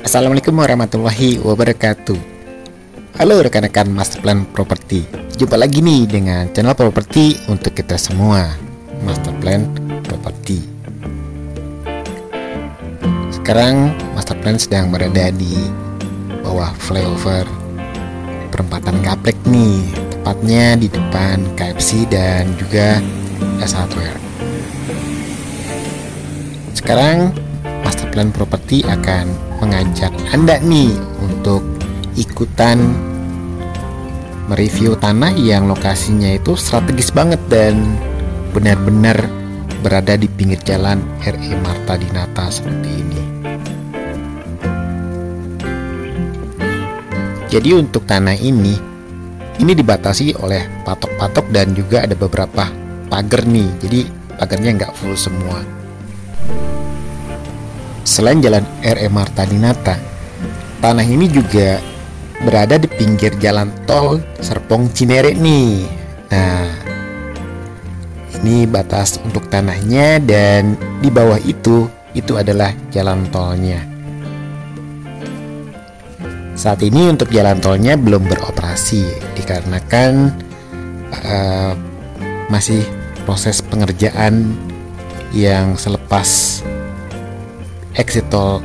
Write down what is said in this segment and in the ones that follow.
Assalamualaikum warahmatullahi wabarakatuh. Halo rekan-rekan Master Plan Property. Jumpa lagi nih dengan channel properti untuk kita semua Master Plan Property. Sekarang Master Plan sedang berada di bawah flyover perempatan Gaplek nih Tepatnya di depan KFC dan juga S Hardware Sekarang Master Plan Property akan mengajak Anda nih untuk ikutan mereview tanah yang lokasinya itu strategis banget dan benar-benar berada di pinggir jalan RE Marta Dinata seperti ini. Jadi untuk tanah ini ini dibatasi oleh patok-patok dan juga ada beberapa pagar nih. Jadi pagarnya nggak full semua. Selain jalan RE Marta Dinata, tanah ini juga berada di pinggir jalan tol Serpong Cinere nih. Nah, ini batas untuk tanahnya dan di bawah itu itu adalah jalan tolnya. Saat ini untuk jalan tolnya belum beroperasi dikarenakan uh, masih proses pengerjaan yang selepas exit tol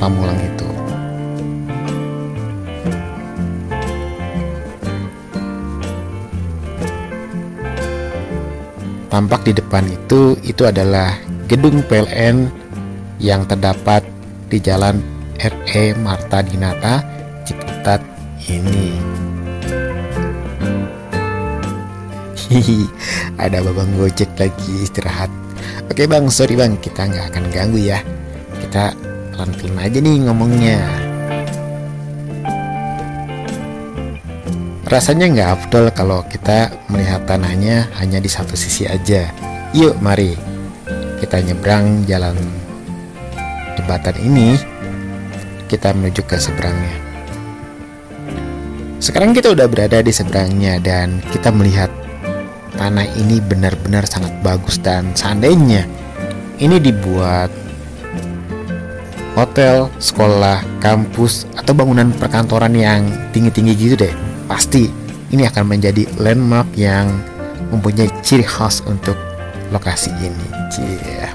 Pamulang itu. Tampak di depan itu itu adalah gedung PLN yang terdapat di Jalan RE Marta Dinata Ini. Hihi, ada babang gojek lagi istirahat. Oke bang, sorry bang, kita nggak akan ganggu ya. Kita pelan-pelan aja nih ngomongnya. Rasanya nggak afdol kalau kita melihat tanahnya hanya di satu sisi aja. Yuk mari kita nyebrang jalan jembatan ini. Kita menuju ke seberangnya sekarang kita udah berada di seberangnya dan kita melihat tanah ini benar-benar sangat bagus dan seandainya ini dibuat hotel, sekolah, kampus, atau bangunan perkantoran yang tinggi-tinggi gitu deh. Pasti ini akan menjadi landmark yang mempunyai ciri khas untuk lokasi ini. Cie.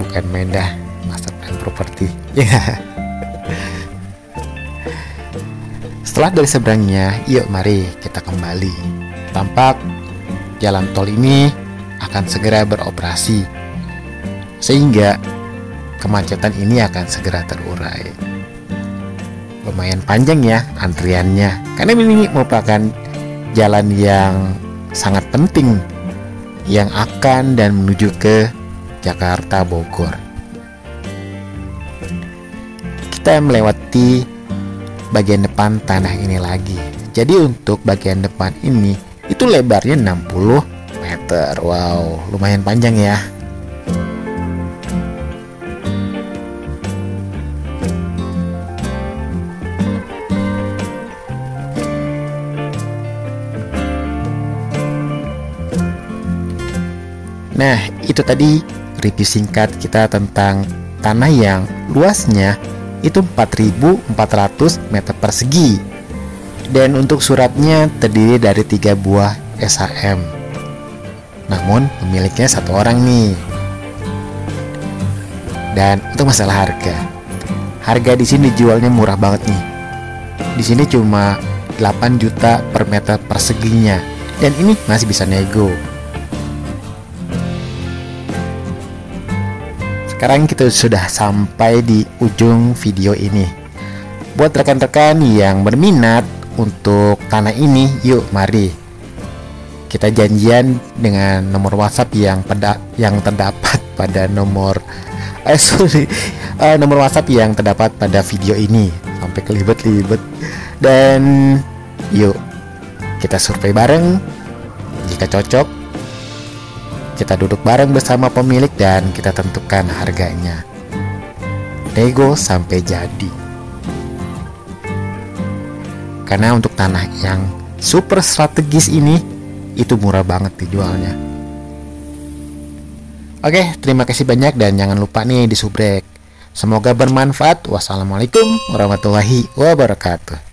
Bukan main dah master plan properti. Ya. Setelah dari seberangnya, yuk mari kita kembali. Tampak jalan tol ini akan segera beroperasi. Sehingga kemacetan ini akan segera terurai. Lumayan panjang ya antriannya, karena ini merupakan jalan yang sangat penting yang akan dan menuju ke Jakarta Bogor. Kita melewati bagian depan tanah ini lagi. Jadi untuk bagian depan ini itu lebarnya 60 meter. Wow, lumayan panjang ya. Nah, itu tadi review singkat kita tentang tanah yang luasnya itu 4.400 meter persegi. Dan untuk suratnya terdiri dari tiga buah SHM. Namun pemiliknya satu orang nih. Dan untuk masalah harga, harga di sini dijualnya murah banget nih. Di sini cuma 8 juta per meter perseginya. Dan ini masih bisa nego. Sekarang kita sudah sampai di ujung video ini. Buat rekan-rekan yang berminat untuk tanah ini, yuk mari. Kita janjian dengan nomor WhatsApp yang pada yang terdapat pada nomor eh sorry uh, nomor WhatsApp yang terdapat pada video ini. Sampai kelibet-libet. Dan yuk kita survei bareng. Jika cocok kita duduk bareng bersama pemilik dan kita tentukan harganya. Nego sampai jadi. Karena untuk tanah yang super strategis ini itu murah banget dijualnya Oke, terima kasih banyak dan jangan lupa nih di subrek. Semoga bermanfaat. Wassalamualaikum warahmatullahi wabarakatuh.